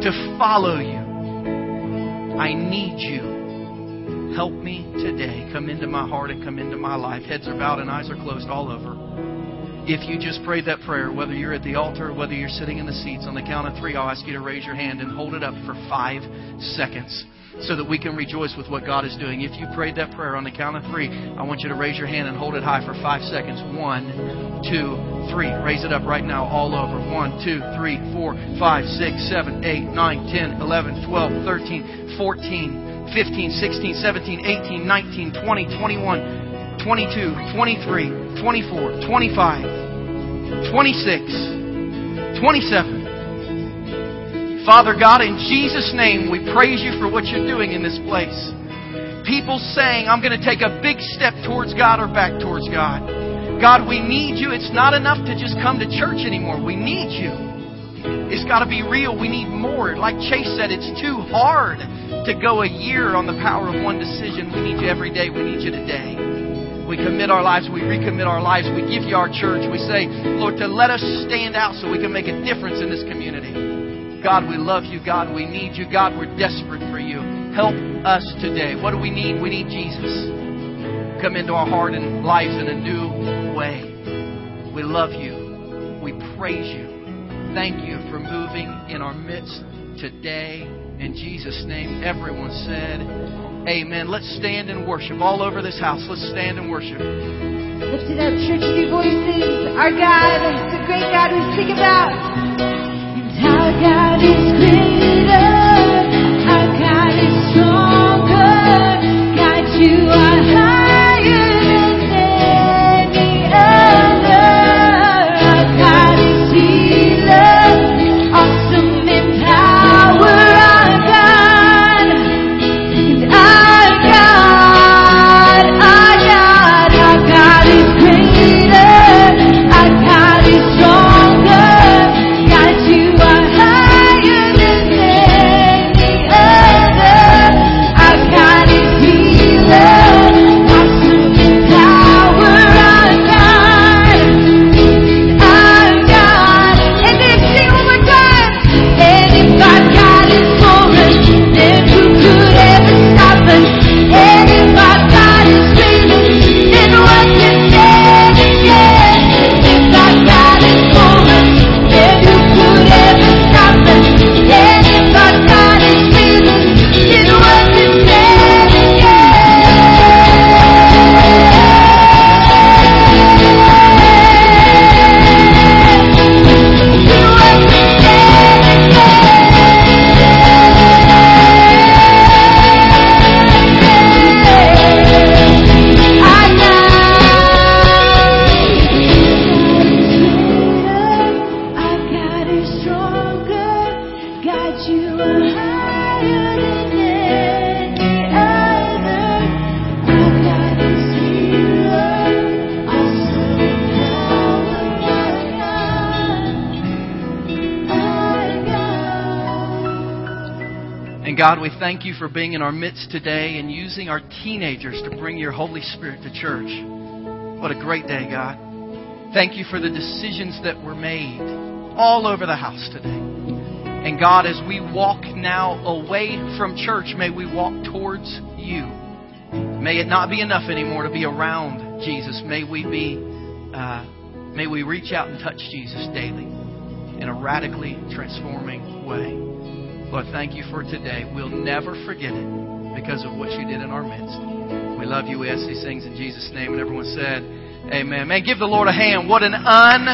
to follow you. I need you. Help me today. Come into my heart and come into my life. Heads are bowed and eyes are closed all over. If you just prayed that prayer, whether you're at the altar whether you're sitting in the seats, on the count of three, I'll ask you to raise your hand and hold it up for five seconds so that we can rejoice with what God is doing. If you prayed that prayer on the count of three, I want you to raise your hand and hold it high for five seconds. One, two, three. Raise it up right now, all over. One, two, three, four, five, six, seven, eight, nine, ten, eleven, twelve, thirteen, fourteen, fifteen, sixteen, seventeen, eighteen, nineteen, twenty, twenty-one. 22, 23, 24, 25, 26, 27. Father God, in Jesus' name, we praise you for what you're doing in this place. People saying, I'm going to take a big step towards God or back towards God. God, we need you. It's not enough to just come to church anymore. We need you. It's got to be real. We need more. Like Chase said, it's too hard to go a year on the power of one decision. We need you every day. We need you today. We commit our lives. We recommit our lives. We give you our church. We say, Lord, to let us stand out so we can make a difference in this community. God, we love you. God, we need you. God, we're desperate for you. Help us today. What do we need? We need Jesus. Come into our heart and lives in a new way. We love you. We praise you. Thank you for moving in our midst today. In Jesus' name, everyone said, Amen. Let's stand and worship all over this house. Let's stand and worship. Lift it up, church, your voices. Our God the great God we sing about. You are for being in our midst today and using our teenagers to bring your Holy Spirit to church. What a great day, God. Thank you for the decisions that were made all over the house today. And God, as we walk now away from church, may we walk towards you. May it not be enough anymore to be around Jesus. May we be, uh, may we reach out and touch Jesus daily in a radically transforming way. Lord, thank you for today. We'll never forget it because of what you did in our midst. We love you. We ask these things in Jesus' name. And everyone said, Amen. Man, give the Lord a hand. What an un